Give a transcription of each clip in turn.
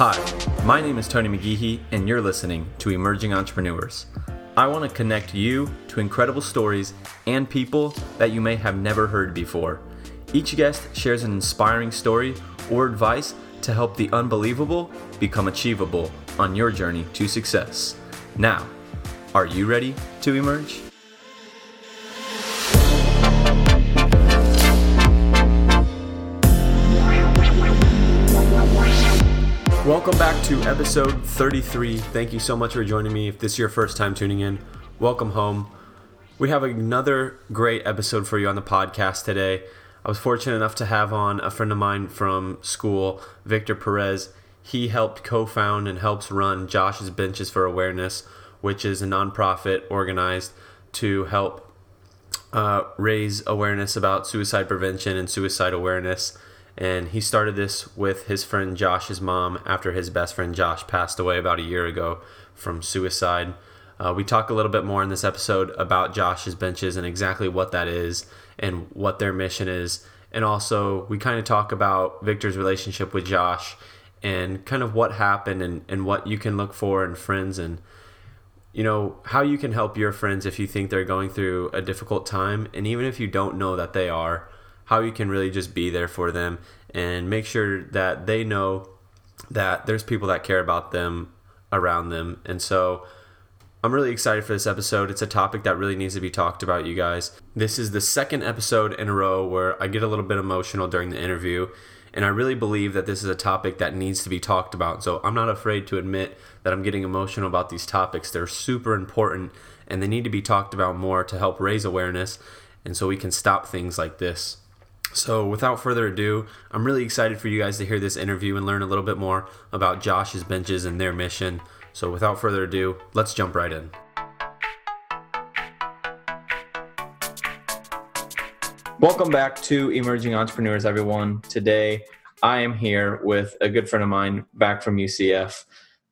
Hi, my name is Tony McGeehee, and you're listening to Emerging Entrepreneurs. I want to connect you to incredible stories and people that you may have never heard before. Each guest shares an inspiring story or advice to help the unbelievable become achievable on your journey to success. Now, are you ready to emerge? Welcome back to episode 33. Thank you so much for joining me. If this is your first time tuning in, welcome home. We have another great episode for you on the podcast today. I was fortunate enough to have on a friend of mine from school, Victor Perez. He helped co found and helps run Josh's Benches for Awareness, which is a nonprofit organized to help uh, raise awareness about suicide prevention and suicide awareness and he started this with his friend Josh's mom after his best friend Josh passed away about a year ago from suicide. Uh, we talk a little bit more in this episode about Josh's benches and exactly what that is and what their mission is. And also, we kind of talk about Victor's relationship with Josh and kind of what happened and, and what you can look for in friends and, you know, how you can help your friends if you think they're going through a difficult time. And even if you don't know that they are, how you can really just be there for them and make sure that they know that there's people that care about them around them. And so I'm really excited for this episode. It's a topic that really needs to be talked about, you guys. This is the second episode in a row where I get a little bit emotional during the interview. And I really believe that this is a topic that needs to be talked about. So I'm not afraid to admit that I'm getting emotional about these topics. They're super important and they need to be talked about more to help raise awareness and so we can stop things like this. So, without further ado, I'm really excited for you guys to hear this interview and learn a little bit more about Josh's benches and their mission. So, without further ado, let's jump right in. Welcome back to Emerging Entrepreneurs, everyone. Today, I am here with a good friend of mine back from UCF,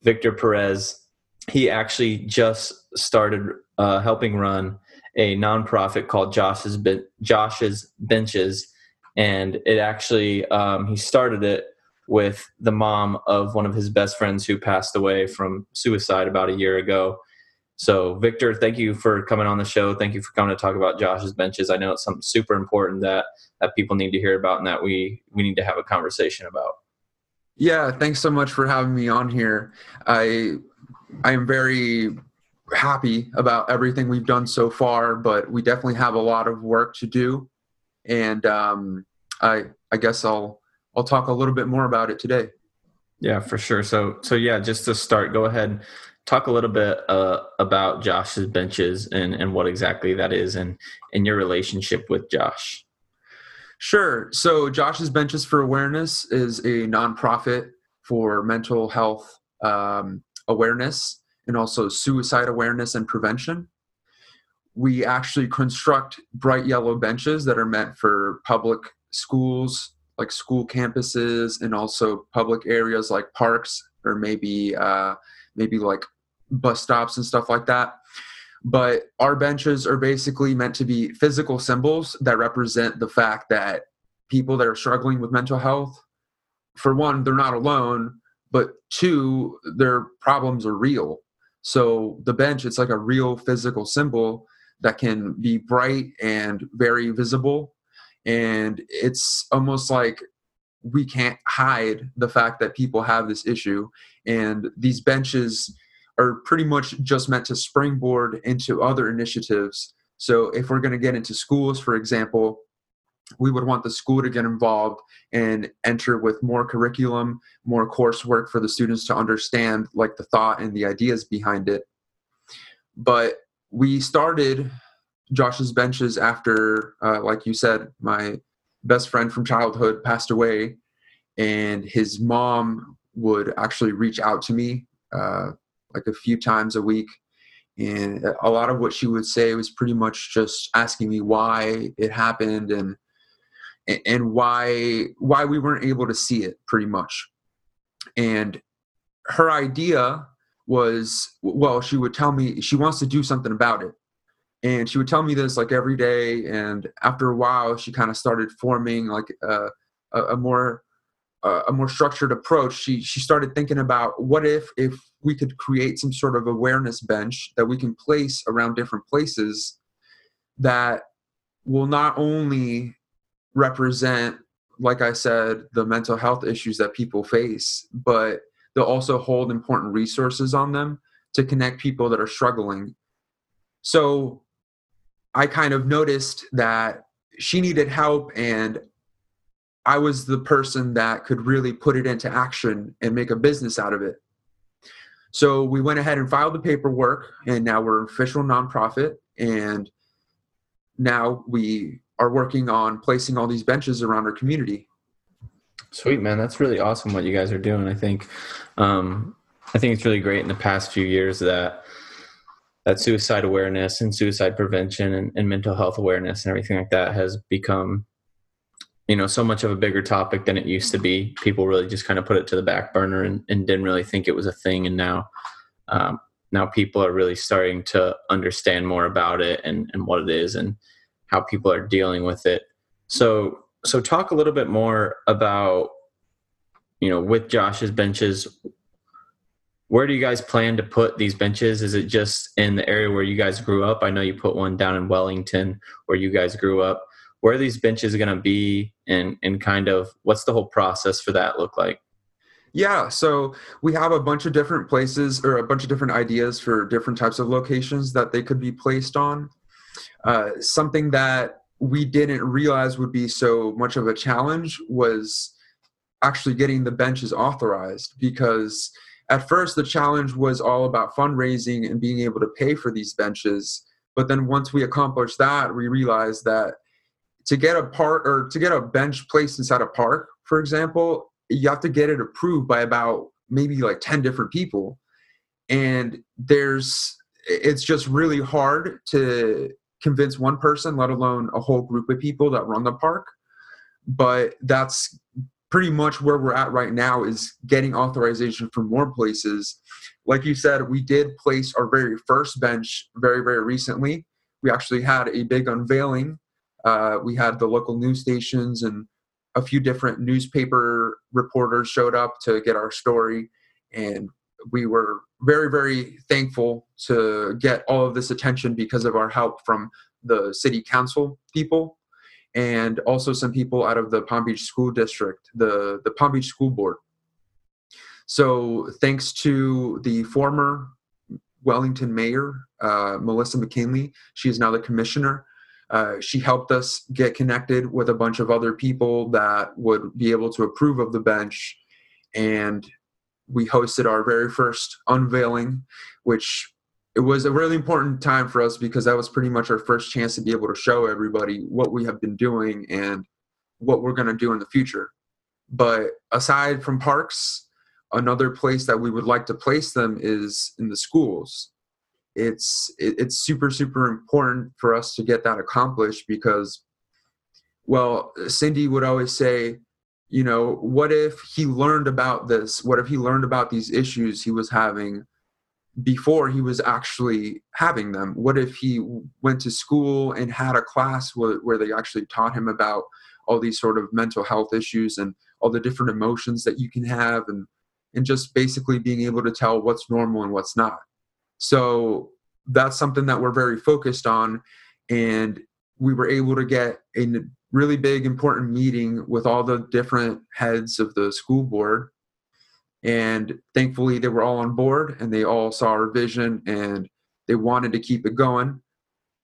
Victor Perez. He actually just started uh, helping run a nonprofit called Josh's, Josh's Benches and it actually um, he started it with the mom of one of his best friends who passed away from suicide about a year ago. So, Victor, thank you for coming on the show. Thank you for coming to talk about Josh's benches. I know it's something super important that that people need to hear about and that we we need to have a conversation about. Yeah, thanks so much for having me on here. I I am very happy about everything we've done so far, but we definitely have a lot of work to do and um, I I guess I'll I'll talk a little bit more about it today. Yeah, for sure. So so yeah, just to start, go ahead, talk a little bit uh, about Josh's benches and and what exactly that is, and and your relationship with Josh. Sure. So Josh's Benches for Awareness is a nonprofit for mental health um, awareness and also suicide awareness and prevention we actually construct bright yellow benches that are meant for public schools like school campuses and also public areas like parks or maybe uh, maybe like bus stops and stuff like that. But our benches are basically meant to be physical symbols that represent the fact that people that are struggling with mental health for one they're not alone but two their problems are real. So the bench it's like a real physical symbol that can be bright and very visible. And it's almost like we can't hide the fact that people have this issue. And these benches are pretty much just meant to springboard into other initiatives. So if we're going to get into schools, for example, we would want the school to get involved and enter with more curriculum, more coursework for the students to understand like the thought and the ideas behind it. But we started Josh's benches after, uh, like you said, my best friend from childhood passed away, and his mom would actually reach out to me uh, like a few times a week. And a lot of what she would say was pretty much just asking me why it happened and and why why we weren't able to see it pretty much. And her idea was well she would tell me she wants to do something about it. And she would tell me this like every day. And after a while she kind of started forming like a, a, more a more structured approach. She she started thinking about what if if we could create some sort of awareness bench that we can place around different places that will not only represent like i said the mental health issues that people face but they'll also hold important resources on them to connect people that are struggling so i kind of noticed that she needed help and I was the person that could really put it into action and make a business out of it. So we went ahead and filed the paperwork, and now we're an official nonprofit. And now we are working on placing all these benches around our community. Sweet man, that's really awesome what you guys are doing. I think, um, I think it's really great in the past few years that that suicide awareness and suicide prevention and, and mental health awareness and everything like that has become you know so much of a bigger topic than it used to be. People really just kind of put it to the back burner and, and didn't really think it was a thing and now um, now people are really starting to understand more about it and, and what it is and how people are dealing with it. So so talk a little bit more about you know with josh's benches where do you guys plan to put these benches? Is it just in the area where you guys grew up? I know you put one down in wellington where you guys grew up. Where are these benches going to be and and kind of what's the whole process for that look like? Yeah so we have a bunch of different places or a bunch of different ideas for different types of locations that they could be placed on. Uh, something that we didn't realize would be so much of a challenge was actually getting the benches authorized because at first the challenge was all about fundraising and being able to pay for these benches but then once we accomplished that we realized that to get a part or to get a bench placed inside a park, for example, you have to get it approved by about maybe like 10 different people. And there's, it's just really hard to convince one person, let alone a whole group of people that run the park. But that's pretty much where we're at right now is getting authorization for more places. Like you said, we did place our very first bench very, very recently. We actually had a big unveiling uh, we had the local news stations and a few different newspaper reporters showed up to get our story and we were very very thankful to get all of this attention because of our help from the city council people and also some people out of the palm beach school district the, the palm beach school board so thanks to the former wellington mayor uh, melissa mckinlay she is now the commissioner uh, she helped us get connected with a bunch of other people that would be able to approve of the bench. And we hosted our very first unveiling, which it was a really important time for us because that was pretty much our first chance to be able to show everybody what we have been doing and what we're going to do in the future. But aside from parks, another place that we would like to place them is in the schools it's it's super super important for us to get that accomplished because well cindy would always say you know what if he learned about this what if he learned about these issues he was having before he was actually having them what if he went to school and had a class where, where they actually taught him about all these sort of mental health issues and all the different emotions that you can have and and just basically being able to tell what's normal and what's not so that's something that we're very focused on. And we were able to get a really big, important meeting with all the different heads of the school board. And thankfully, they were all on board and they all saw our vision and they wanted to keep it going.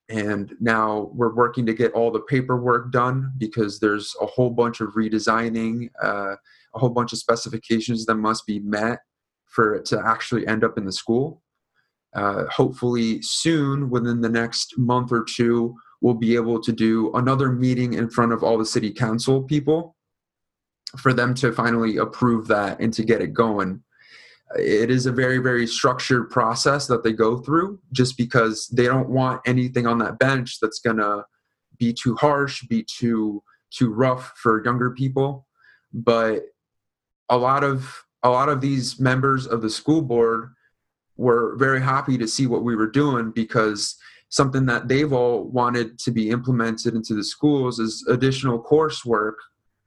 And now we're working to get all the paperwork done because there's a whole bunch of redesigning, uh, a whole bunch of specifications that must be met for it to actually end up in the school uh, hopefully soon, within the next month or two, we'll be able to do another meeting in front of all the city council people for them to finally approve that and to get it going. It is a very, very structured process that they go through just because they don't want anything on that bench that's going to be too harsh, be too too rough for younger people. But a lot of a lot of these members of the school board were very happy to see what we were doing because something that they've all wanted to be implemented into the schools is additional coursework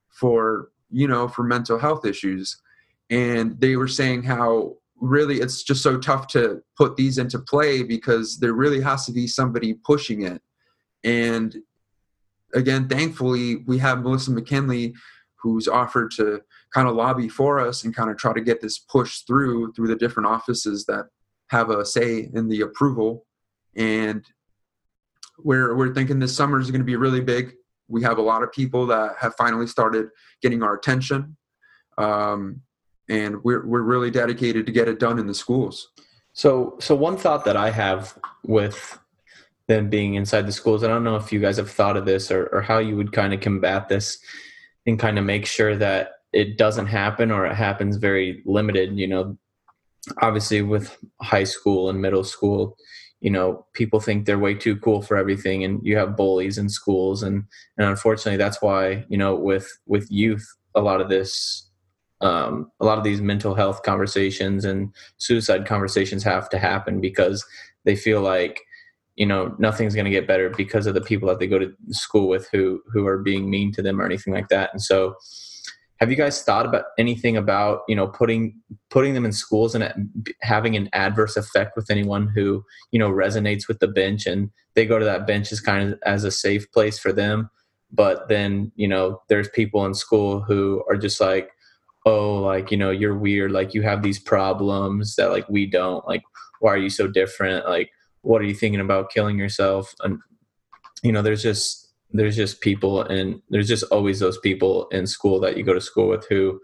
for you know, for mental health issues. And they were saying how really it's just so tough to put these into play because there really has to be somebody pushing it. And again, thankfully, we have Melissa McKinlay who's offered to kind of lobby for us and kind of try to get this pushed through through the different offices that have a say in the approval. And we're we're thinking this summer is going to be really big. We have a lot of people that have finally started getting our attention, um, and we're we're really dedicated to get it done in the schools. So so one thought that I have with them being inside the schools, I don't know if you guys have thought of this or, or how you would kind of combat this and kind of make sure that it doesn't happen or it happens very limited. You know, obviously with high school and middle school, you know people think they're way too cool for everything and you have bullies in schools and and unfortunately that's why you know with with youth a lot of this um, a lot of these mental health conversations and suicide conversations have to happen because they feel like you know nothing's going to get better because of the people that they go to school with who who are being mean to them or anything like that. And so have you guys thought about anything about you know putting putting them in schools and uh, having an adverse effect with anyone who you know resonates with the bench and they go to that bench as kind of as a safe place for them but then you know there's people in school who are just like oh like you know you're weird like you have these problems that like we don't like why are you so different? Like what are you thinking about killing yourself? And you know there's just there's just people and there's just always those people in school that you go to school with who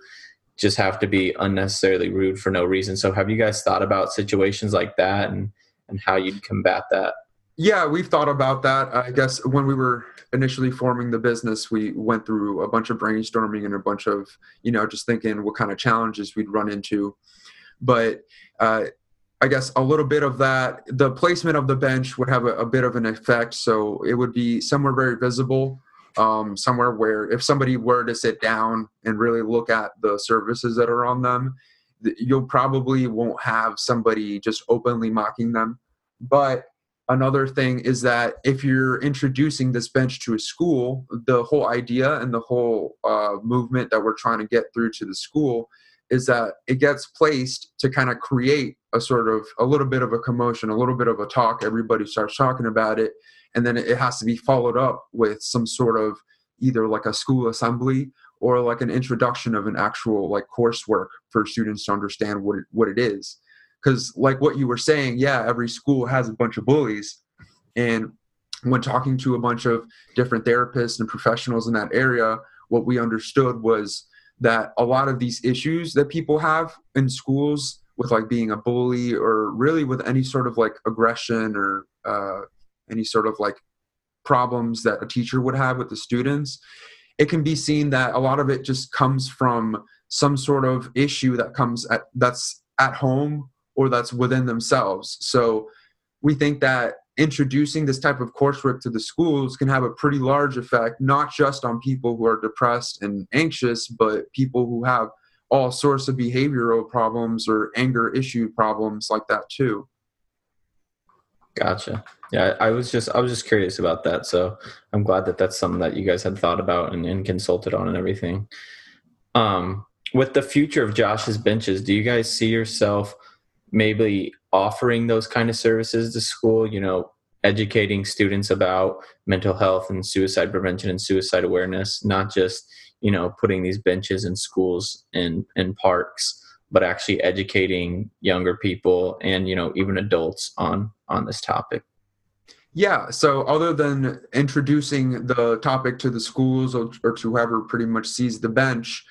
just have to be unnecessarily rude for no reason. So have you guys thought about situations like that and and how you'd combat that? Yeah, we've thought about that. I guess when we were initially forming the business, we went through a bunch of brainstorming and a bunch of, you know, just thinking what kind of challenges we'd run into. But uh, I guess a little bit of that. The placement of the bench would have a, a bit of an effect, so it would be somewhere very visible, um, somewhere where if somebody were to sit down and really look at the services that are on them, you'll probably won't have somebody just openly mocking them. But another thing is that if you're introducing this bench to a school, the whole idea and the whole uh, movement that we're trying to get through to the school is that it gets placed to kind of create a sort of a little bit of a commotion, a little bit of a talk. Everybody starts talking about it, and then it has to be followed up with some sort of either like a school assembly or like an introduction of an actual like coursework for students to understand what it, what it is. Because like what you were saying, yeah, every school has a bunch of bullies, and when talking to a bunch of different therapists and professionals in that area, what we understood was that a lot of these issues that people have in schools with like being a bully or really with any sort of like aggression or uh, any sort of like problems that a teacher would have with the students it can be seen that a lot of it just comes from some sort of issue that comes at that's at home or that's within themselves. So we think that introducing this type of coursework to the schools can have a pretty large effect, not just on people who are depressed and anxious, but people who have all sorts of behavioral problems or anger issue problems like that too. Gotcha. Yeah, I was just I was just curious about that, so I'm glad that that's something that you guys had thought about and, and consulted on and everything. Um, with the future of Josh's benches, do you guys see yourself maybe offering those kind of services to school you know educating students about mental health and suicide prevention and suicide awareness not just you know putting these benches in schools and in parks but actually educating younger people and you know even adults on on this topic. Yeah so other than introducing the topic to the schools or, or to whoever pretty much sees the bench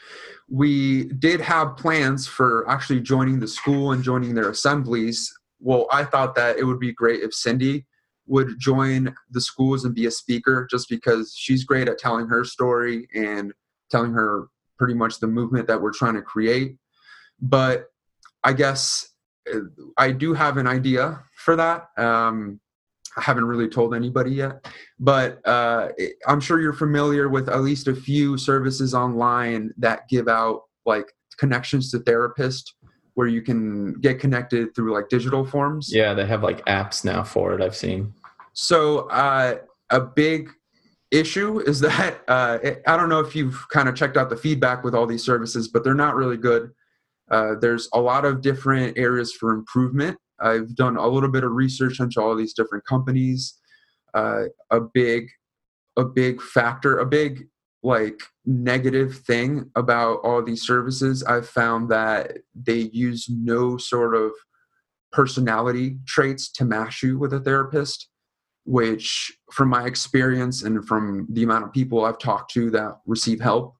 we did have plans for actually joining the school and joining their assemblies. Well, I thought that it would be great if Cindy would join the schools and be a speaker just because she's great at telling her story and telling her pretty much the movement that we're trying to create. But I guess uh, I do have an idea for that. Um, I haven't really told anybody yet, but uh, I'm sure you're familiar with at least a few services online that give out like connections to therapists where you can get connected through like digital forms. Yeah, they have like apps now for it. I've seen. So uh, a big issue is that uh, it, I don't know if you've kind of checked out the feedback with all these services, but they're not really good. Uh, there's a lot of different areas for improvement. I've done a little bit of research into all these different companies. Uh, a big, a big factor, a big like negative thing about all these services. I've found that they use no sort of personality traits to match you with a therapist which from my experience and from the amount of people i've talked to that receive help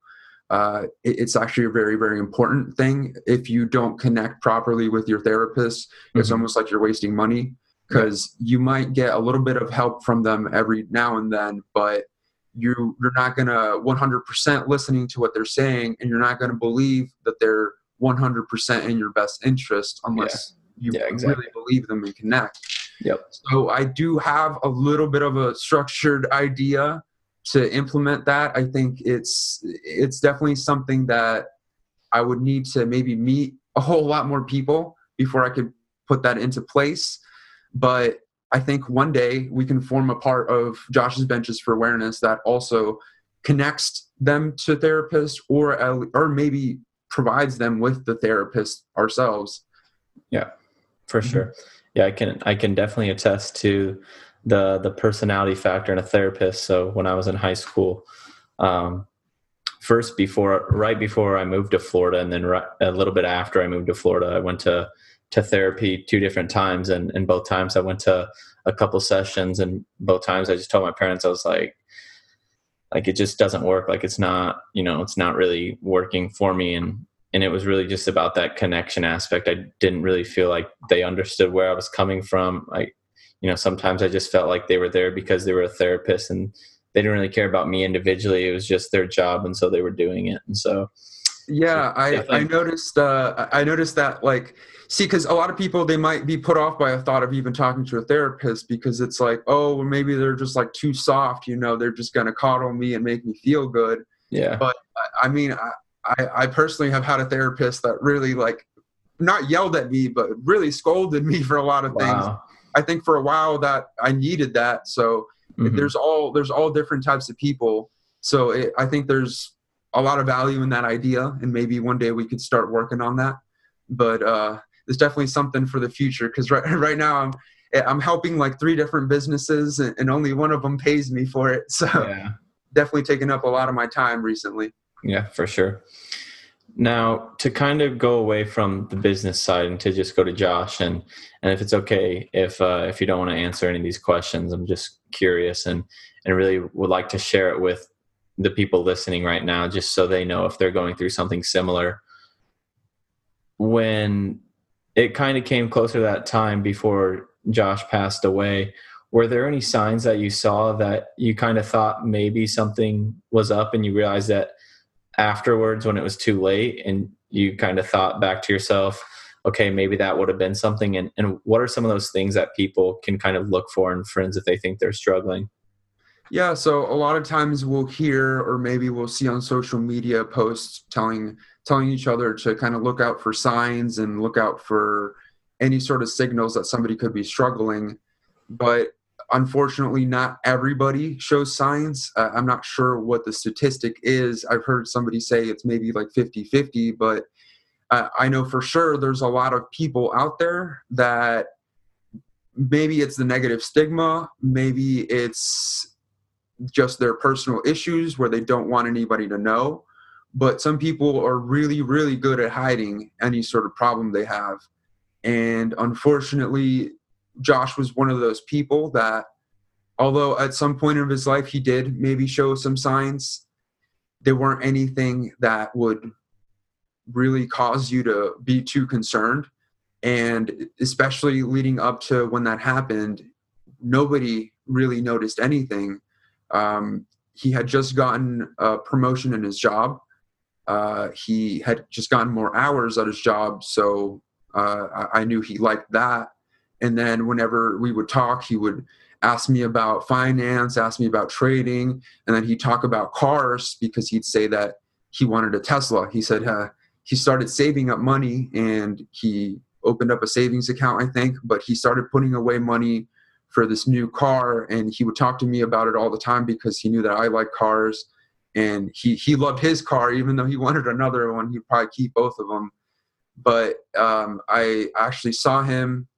uh, it, it's actually a very very important thing if you don't connect properly with your therapist mm-hmm. it's almost like you're wasting money because yeah. you might get a little bit of help from them every now and then but you you're not going to 100% listening to what they're saying and you're not going to believe that they're 100% in your best interest unless yeah. you yeah, exactly. really believe them and connect Yep. So I do have a little bit of a structured idea to implement that. I think it's it's definitely something that I would need to maybe meet a whole lot more people before I could put that into place. But I think one day we can form a part of Josh's Benches for Awareness that also connects them to therapists or or maybe provides them with the therapist ourselves. Yeah, for mm-hmm. sure yeah i can i can definitely attest to the the personality factor in a therapist so when i was in high school um, first before right before i moved to florida and then right, a little bit after i moved to florida i went to to therapy two different times and and both times i went to a couple sessions and both times i just told my parents i was like like it just doesn't work like it's not you know it's not really working for me and and it was really just about that connection aspect. I didn't really feel like they understood where I was coming from. I, you know, sometimes I just felt like they were there because they were a therapist and they didn't really care about me individually. It was just their job, and so they were doing it. And so, yeah, I I noticed uh, I noticed that like see because a lot of people they might be put off by a thought of even talking to a therapist because it's like oh well, maybe they're just like too soft. You know, they're just gonna coddle me and make me feel good. Yeah. But I mean, I, I, I personally have had a therapist that really like not yelled at me, but really scolded me for a lot of things. I think for a while that I needed that. So mm-hmm. there's all there's all different types of people. So it, I think there's a lot of value in that idea, and maybe one day we could start working on that. But uh, there's definitely something for the future because right right now I'm I'm helping like three different businesses, and, and only one of them pays me for it. So yeah. definitely taking up a lot of my time recently. Yeah, for sure. Now, to kind of go away from the business side and to just go to Josh, and and if it's okay, if uh, if you don't want to answer any of these questions, I'm just curious and and really would like to share it with the people listening right now, just so they know if they're going through something similar. When it kind of came closer to that time before Josh passed away, were there any signs that you saw that you kind of thought maybe something was up and you realized that afterwards when it was too late and you kind of thought back to yourself okay maybe that would have been something and, and what are some of those things that people can kind of look for in friends if they think they're struggling? Yeah so a lot of times we'll hear or maybe we'll see on social media posts telling telling each other to kind of look out for signs and look out for any sort of signals that somebody could be struggling but unfortunately not everybody shows signs uh, i'm not sure what the statistic is. I've heard somebody say it's maybe like 50-50 but uh, i know for sure there's a lot of people out there that maybe it's the negative stigma maybe it's just their personal issues where they don't want anybody to know but some people are really really good at hiding any sort of problem they have. And unfortunately Josh was one of those people that, although at some point of his life he did maybe show some signs, there weren't anything that would really cause you to be too concerned. And especially leading up to when that happened, nobody really noticed anything. Um, he had just gotten a promotion in his job. Uh, he had just gotten more hours at his job, so uh, I, I knew he liked that and then whenever we would talk he would ask me about finance ask me about trading and then he'd talk about cars because he'd say that he wanted a tesla. He said uh, he started saving up money and he opened up a savings account i think but he started putting away money for this new car and he would talk to me about it all the time because he knew that I like cars and he he loved his car even though he wanted another one. He'd probably keep both of them but um, I actually saw him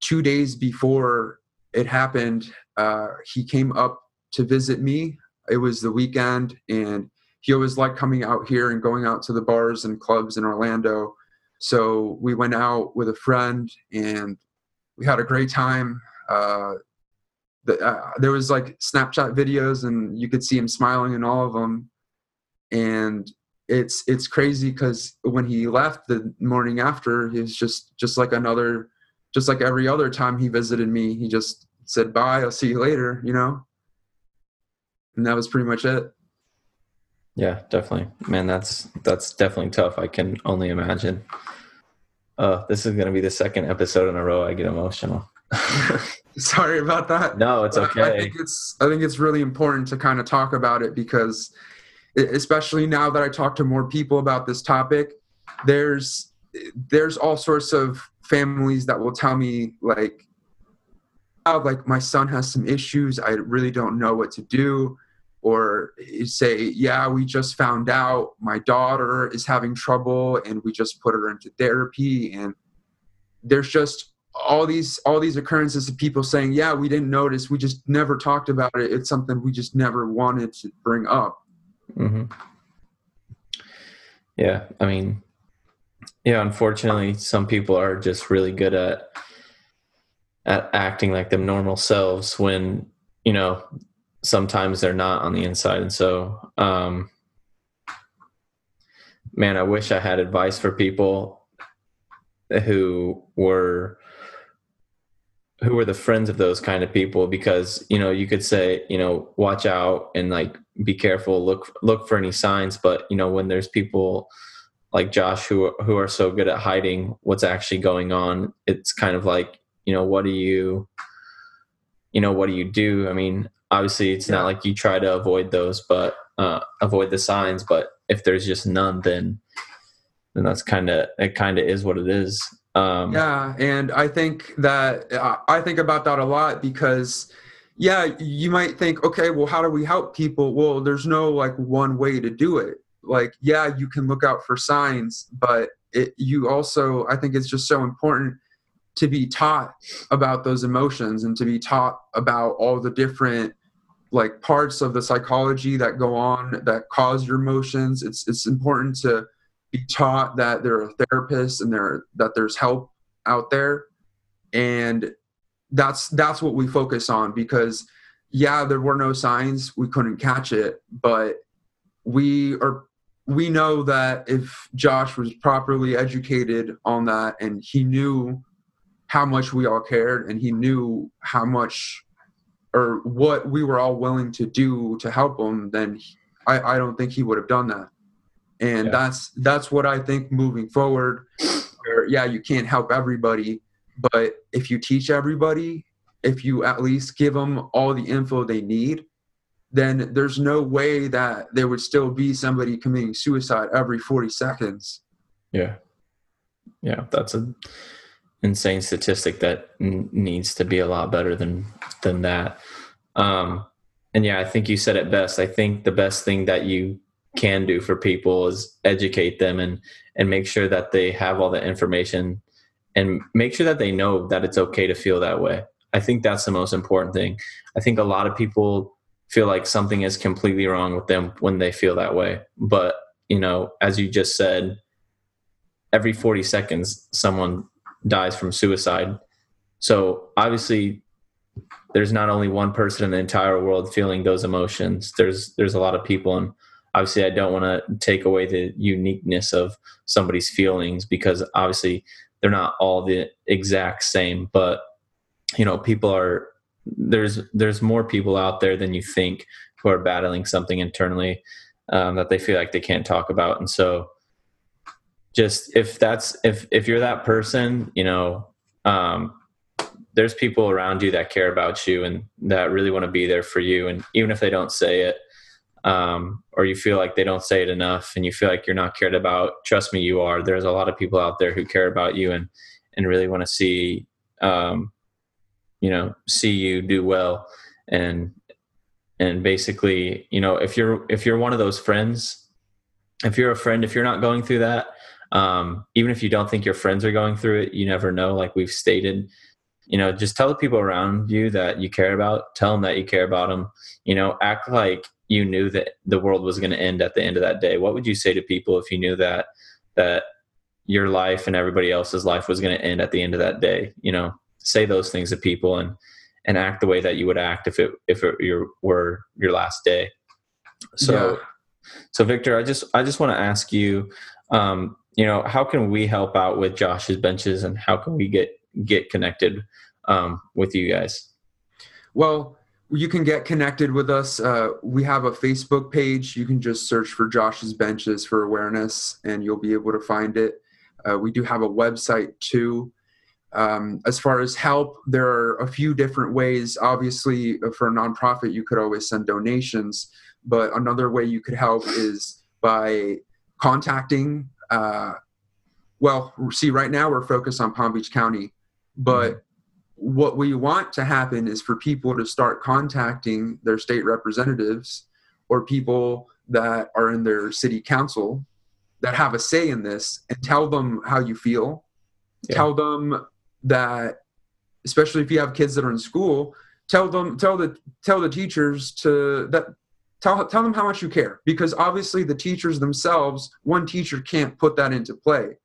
two days before it happened. Uh, he came up to visit me. It was the weekend, and he always liked coming out here and going out to the bars and clubs in Orlando. So we went out with a friend, and we had a great time. Uh, the, uh, there was like Snapchat videos, and you could see him smiling in all of them. And it's it's crazy because when he left the morning after, he was just just like another, just like every other time he visited me. He just said bye. I'll see you later. You know, and that was pretty much it. Yeah, definitely, man. That's that's definitely tough. I can only imagine. Uh, this is gonna be the second episode in a row I get emotional. Sorry about that. No, it's okay. I, I think it's I think it's really important to kind of talk about it because especially now that I talk to more people about this topic, there's there's all sorts of families that will tell me like oh, like my son has some issues. I really don't know what to do. Or say yeah we just found out my daughter is having trouble and we just put her into therapy. And there's just all these all these occurrences of people saying yeah we didn't notice. We just never talked about it. It's something we just never wanted to bring up. Mm-hmm. Yeah, I mean, yeah. Unfortunately, some people are just really good at at acting like them normal selves when you know sometimes they're not on the inside, and so. um Man, I wish I had advice for people who were who were the friends of those kind of people because you know you could say you know watch out and like be careful look look for any signs but you know when there's people like Josh who who are so good at hiding what's actually going on it's kind of like you know what do you you know what do you do i mean obviously it's yeah. not like you try to avoid those but uh avoid the signs but if there's just none then then that's kind of it kind of is what it is um, yeah, and I think that I think about that a lot because, yeah, you might think, okay, well, how do we help people? Well, there's no like one way to do it. Like, yeah, you can look out for signs, but it, you also, I think it's just so important to be taught about those emotions and to be taught about all the different like parts of the psychology that go on that cause your emotions. It's it's important to be taught that there are therapists and there that there's help out there and that's that's what we focus on because yeah there were no signs we couldn't catch it but we are we know that if josh was properly educated on that and he knew how much we all cared and he knew how much or what we were all willing to do to help him then he, I, I don't think he would have done that and yeah. that's that's what i think moving forward where yeah you can't help everybody but if you teach everybody if you at least give them all the info they need then there's no way that there would still be somebody committing suicide every 40 seconds yeah yeah that's an insane statistic that n- needs to be a lot better than than that um and yeah i think you said it best i think the best thing that you can do for people is educate them and and make sure that they have all the information and make sure that they know that it's okay to feel that way. I think that's the most important thing. I think a lot of people feel like something is completely wrong with them when they feel that way. But, you know, as you just said, every 40 seconds someone dies from suicide. So, obviously there's not only one person in the entire world feeling those emotions. There's there's a lot of people and obviously i don't want to take away the uniqueness of somebody's feelings because obviously they're not all the exact same but you know people are there's there's more people out there than you think who are battling something internally um, that they feel like they can't talk about and so just if that's if if you're that person you know um, there's people around you that care about you and that really want to be there for you and even if they don't say it um, or you feel like they don't say it enough and you feel like you're not cared about, trust me, you are. There's a lot of people out there who care about you and and really want to see um, you know see you do well. And and basically you know if you're if you're one of those friends if you're a friend if you're not going through that um, even if you don't think your friends are going through it you never know. Like we've stated you know just tell the people around you that you care about tell them that you care about them you know act like you knew that the world was going to end at the end of that day. What would you say to people if you knew that that your life and everybody else's life was going to end at the end of that day? You know say those things to people and and act the way that you would act if it if it your, were your last day so yeah. so victor i just i just want to ask you um you know how can we help out with josh's benches and how can we get get connected um, with you guys? Well, you can get connected with us. Uh, we have a Facebook page. You can just search for Josh's Benches for awareness, and you'll be able to find it. Uh, we do have a website too. Um, as far as help, there are a few different ways. Obviously, for a nonprofit, you could always send donations, but another way you could help is by contacting. Uh, well, see, right now we're focused on Palm Beach County, but mm-hmm what we want to happen is for people to start contacting their state representatives or people that are in their city council that have a say in this and tell them how you feel yeah. tell them that especially if you have kids that are in school tell them tell the tell the teachers to that tell tell them how much you care. Because obviously the teachers themselves one teacher can't put that into play.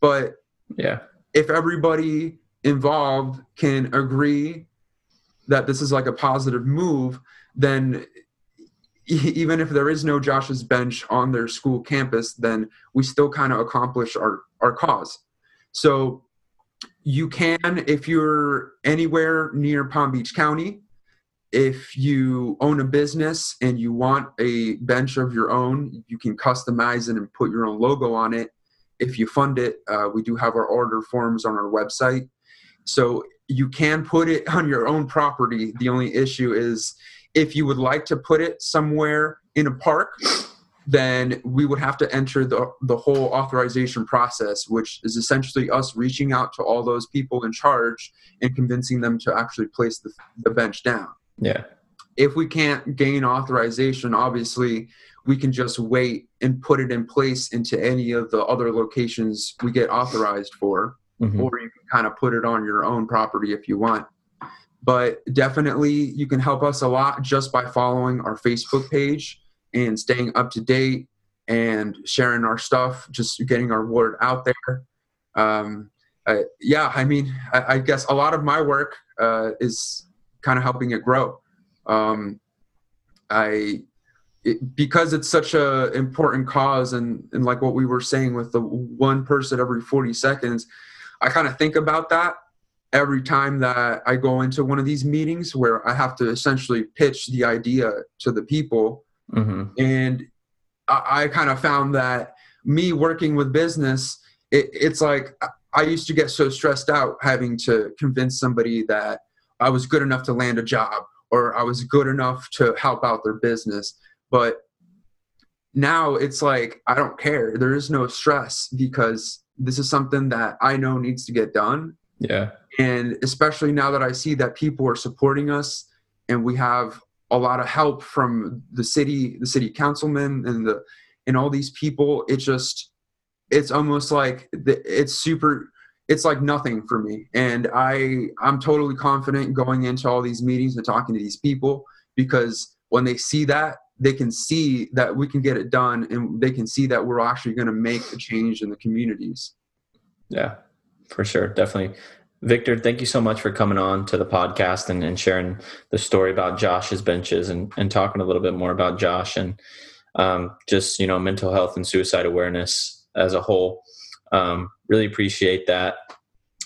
But yeah. if everybody involved can agree that this is like a positive move, then even if there is no Josh's bench on their school campus, then we still kind of accomplish our, our cause. So you can, if you're anywhere near Palm Beach County, if you own a business and you want a bench of your own, you can customize it and put your own logo on it. If you fund it, uh, we do have our order forms on our website. So you can put it on your own property. The only issue is if you would like to put it somewhere in a park, then we would have to enter the, the whole authorization process, which is essentially us reaching out to all those people in charge and convincing them to actually place the, the bench down. Yeah. If we can't gain authorization, obviously we can just wait and put it in place into any of the other locations we get authorized for mm-hmm. or you can kind of put it on your own property if you want. But definitely, you can help us a lot just by following our Facebook page and staying up to date and sharing our stuff, just getting our word out there. Um, uh, yeah, I mean, I, I, guess a lot of my work uh, is kind of helping it grow. Um, I it, because it's such a important cause, and and like what we were saying with the one person every forty seconds, I kind of think about that every time that I go into one of these meetings where I have to essentially pitch the idea to the people. Mm-hmm. And I, I kind of found that me working with business, it, it's like I used to get so stressed out having to convince somebody that I was good enough to land a job or I was good enough to help out their business. But now it's like I don't care. There is no stress because this is something that I know needs to get done. Yeah. And especially now that I see that people are supporting us and we have a lot of help from the city, the city councilmen and the and all these people, it just it's almost like it's super it's like nothing for me. And I I'm totally confident going into all these meetings and talking to these people because when they see that they can see that we can get it done and they can see that we're actually going to make a change in the communities. Yeah for sure definitely victor thank you so much for coming on to the podcast and, and sharing the story about josh's benches and, and talking a little bit more about josh and um, just you know mental health and suicide awareness as a whole. Um, really appreciate that.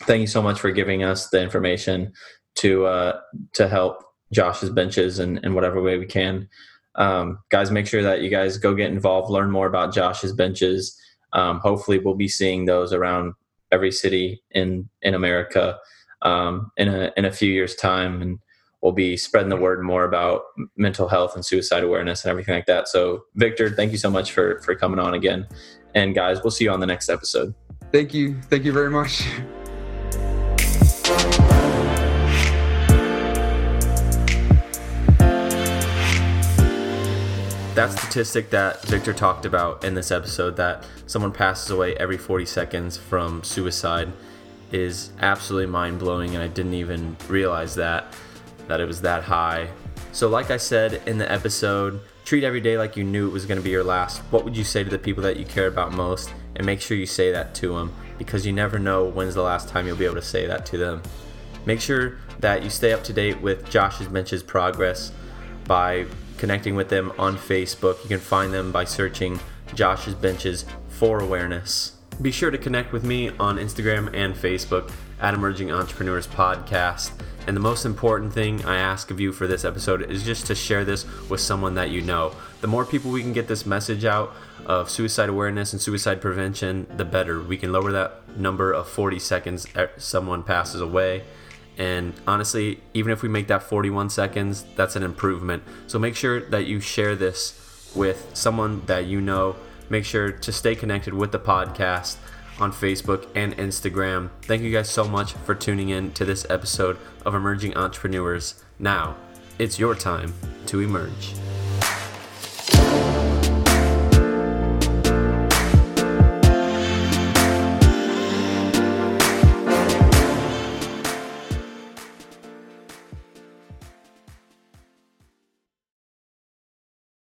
Thank you so much for giving us the information to uh, to help josh's benches in, in whatever way we can. Um, guys, make sure that you guys go get involved, learn more about Josh's benches. Um, hopefully, we'll be seeing those around every city in in America um, in a in a few years' time, and we'll be spreading the word more about mental health and suicide awareness and everything like that. So, Victor, thank you so much for for coming on again, and guys, we'll see you on the next episode. Thank you, thank you very much. that statistic that Victor talked about in this episode that someone passes away every 40 seconds from suicide is absolutely mind blowing, and I didn't even realize that that it was that high. So, like I said in the episode, treat every day like you knew it was going to be your last. What would you say to the people that you care about most? And make sure you say that to them because you never know when's the last time you'll be able to say that to them. Make sure that you stay up to date with Josh's Benches' progress by connecting with them on Facebook. You can find them by searching Josh's Benches for awareness. Be sure to connect with me on Instagram and Facebook at Emerging Entrepreneurs Podcast. And the most important thing I ask of you for this episode is just to share this with someone that you know. The more people we can get this message out of suicide awareness and suicide prevention, the better. We can lower that number of 40 seconds someone passes away and honestly, even if we make that 41 seconds, that's an improvement. So make sure that you share this with someone that you know. Make sure to stay connected with the podcast on Facebook and Instagram. Thank you guys so much for tuning in to this episode of Emerging Entrepreneurs. Now, it's your time to emerge.